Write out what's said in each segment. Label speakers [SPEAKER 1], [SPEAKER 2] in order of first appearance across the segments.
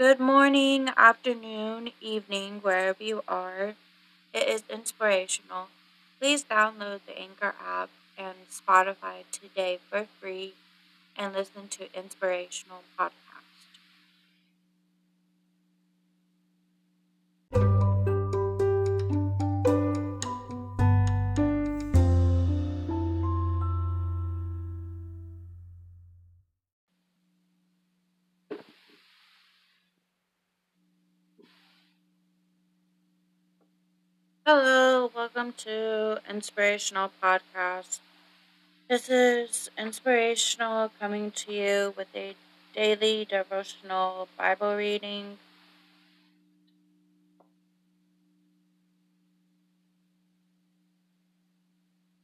[SPEAKER 1] Good morning, afternoon, evening, wherever you are. It is inspirational. Please download the Anchor app and Spotify today for free and listen to inspirational podcast. Hello, welcome to Inspirational Podcast. This is inspirational coming to you with a daily devotional Bible reading.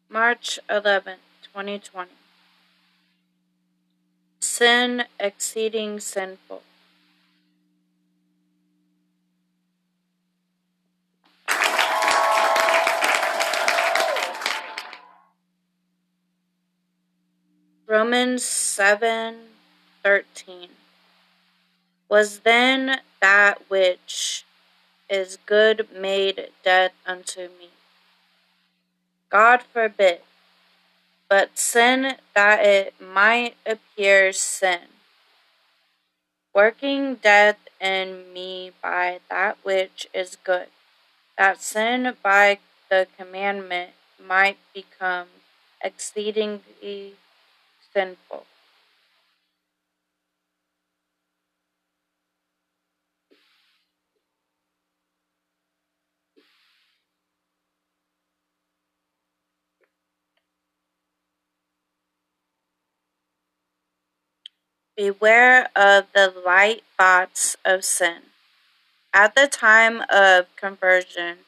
[SPEAKER 1] March 11th, 2020. Sin exceeding sinful. Romans 7:13 Was then that which is good made dead unto me? God forbid. But sin that it might appear sin working death in me by that which is good that sin by the commandment might become exceedingly sinful. Beware of the light thoughts of sin. At the time of conversion,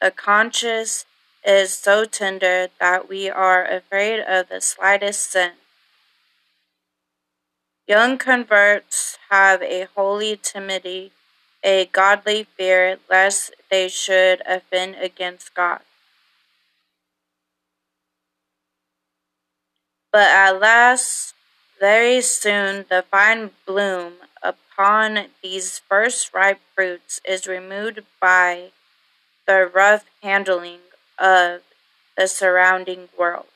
[SPEAKER 1] the conscience is so tender that we are afraid of the slightest sin. Young converts have a holy timidity, a godly fear lest they should offend against God. But at last, very soon, the fine bloom upon these first ripe fruits is removed by the rough handling of the surrounding world.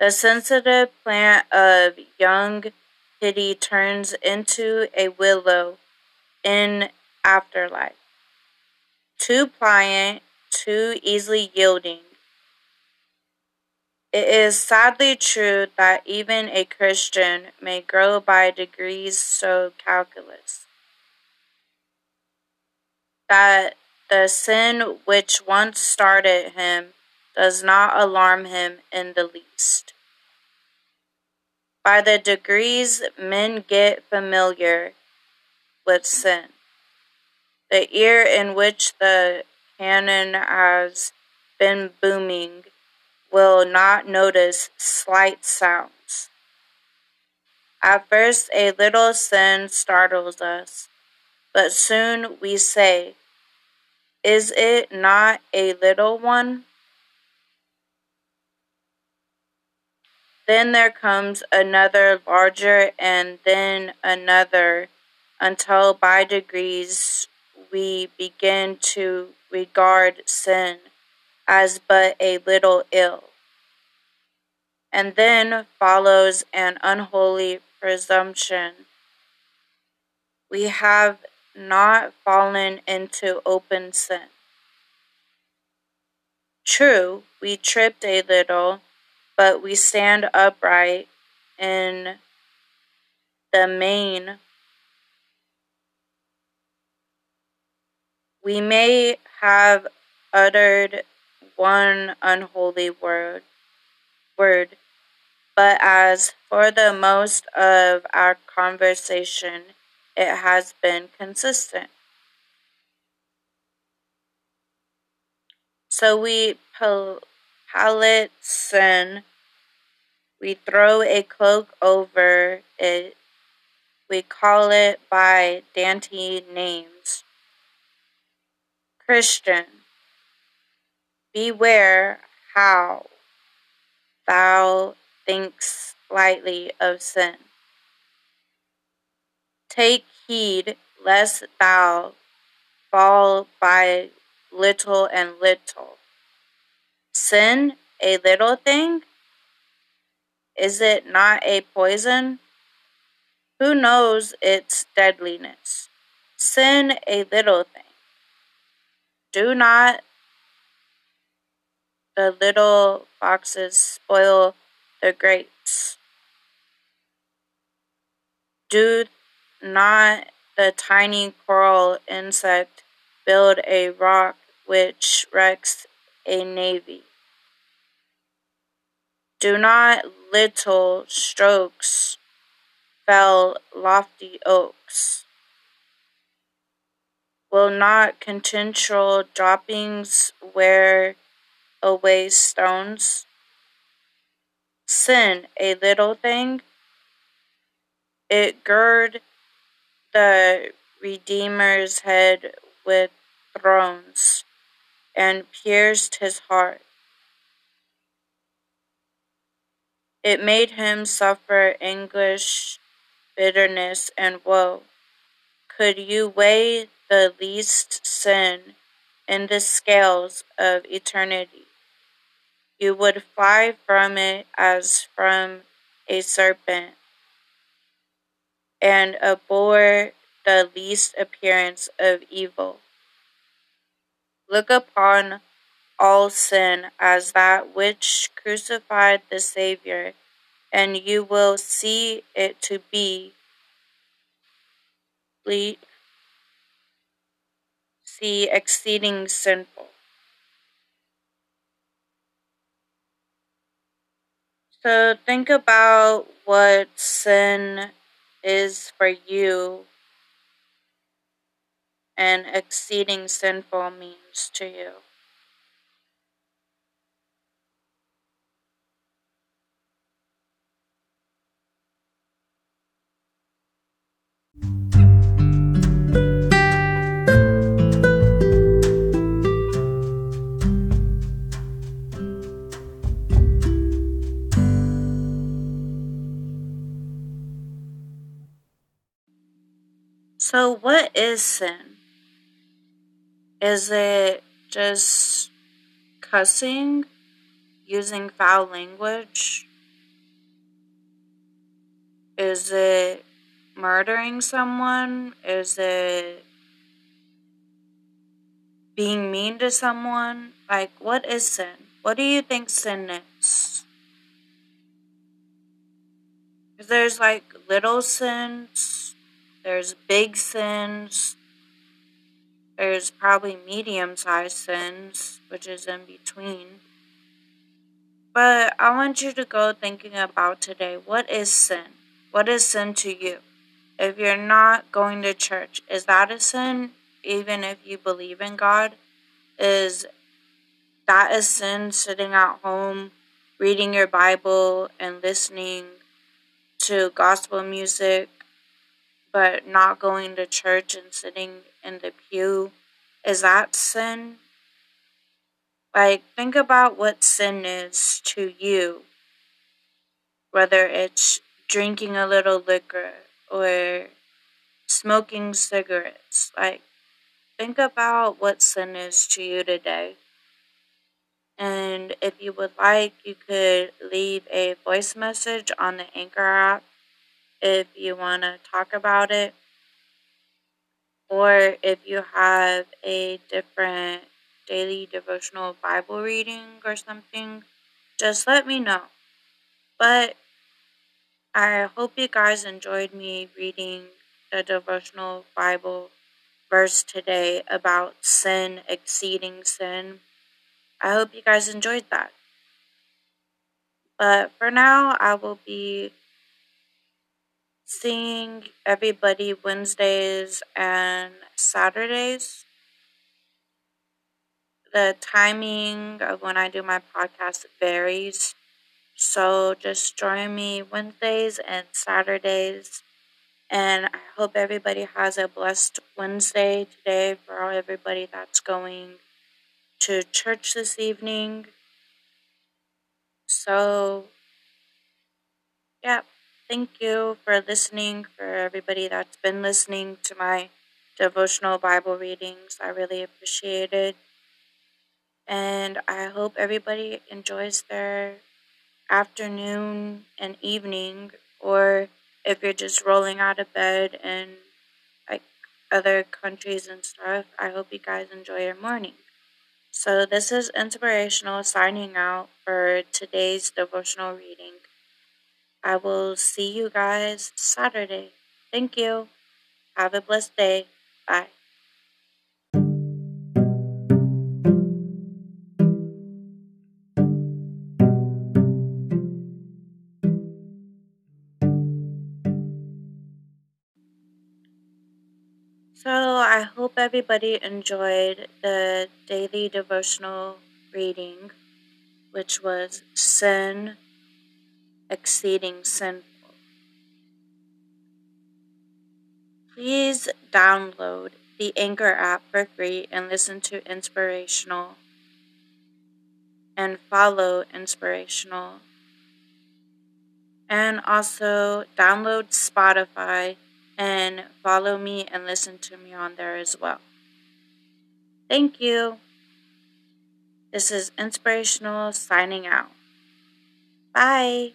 [SPEAKER 1] The sensitive plant of young pity turns into a willow in afterlife. Too pliant, too easily yielding. It is sadly true that even a Christian may grow by degrees so calculus that the sin which once started him does not alarm him in the least. By the degrees men get familiar with sin. The ear in which the cannon has been booming will not notice slight sounds. At first, a little sin startles us, but soon we say, Is it not a little one? Then there comes another larger and then another until by degrees we begin to regard sin as but a little ill. And then follows an unholy presumption. We have not fallen into open sin. True, we tripped a little but we stand upright in the main. We may have uttered one unholy word, word, but as for the most of our conversation, it has been consistent. So we pallet sin we throw a cloak over it. We call it by dainty names. Christian, beware how thou thinkst lightly of sin. Take heed lest thou fall by little and little. Sin, a little thing? Is it not a poison? Who knows its deadliness? Sin, a little thing. Do not the little foxes spoil the grapes? Do not the tiny coral insect build a rock which wrecks a navy? Do not little strokes fell lofty oaks? Will not continual droppings wear away stones? Sin, a little thing? It gird the Redeemer's head with thrones, and pierced his heart. It made him suffer anguish, bitterness, and woe. Could you weigh the least sin in the scales of eternity? You would fly from it as from a serpent, and abhor the least appearance of evil. Look upon all sin as that which crucified the Saviour, and you will see it to be see exceeding sinful. So think about what sin is for you and exceeding sinful means to you. So, what is sin? Is it just cussing, using foul language? Is it murdering someone? Is it being mean to someone? Like, what is sin? What do you think sin is? There's like little sins, there's big sins, there's probably medium sized sins, which is in between. But I want you to go thinking about today what is sin? What is sin to you? If you're not going to church, is that a sin? Even if you believe in God? Is that a sin sitting at home, reading your Bible, and listening to gospel music, but not going to church and sitting in the pew? Is that sin? Like, think about what sin is to you, whether it's drinking a little liquor or smoking cigarettes. Like, think about what sin is to you today. And if you would like, you could leave a voice message on the Anchor app if you want to talk about it. Or if you have a different daily devotional Bible reading or something, just let me know. But I hope you guys enjoyed me reading the devotional Bible verse today about sin exceeding sin. I hope you guys enjoyed that. But for now, I will be seeing everybody Wednesdays and Saturdays. The timing of when I do my podcast varies. So just join me Wednesdays and Saturdays. And I hope everybody has a blessed Wednesday today for all everybody that's going to church this evening. So, yeah. Thank you for listening, for everybody that's been listening to my devotional Bible readings. I really appreciate it. And I hope everybody enjoys their afternoon and evening, or if you're just rolling out of bed and like other countries and stuff, I hope you guys enjoy your morning. So, this is inspirational signing out for today's devotional reading. I will see you guys Saturday. Thank you. Have a blessed day. Bye. So, I hope everybody enjoyed the daily devotional reading, which was Sin exceeding sinful. Please download the Anchor app for free and listen to inspirational and follow inspirational. And also download Spotify and follow me and listen to me on there as well. Thank you. This is Inspirational signing out. Bye.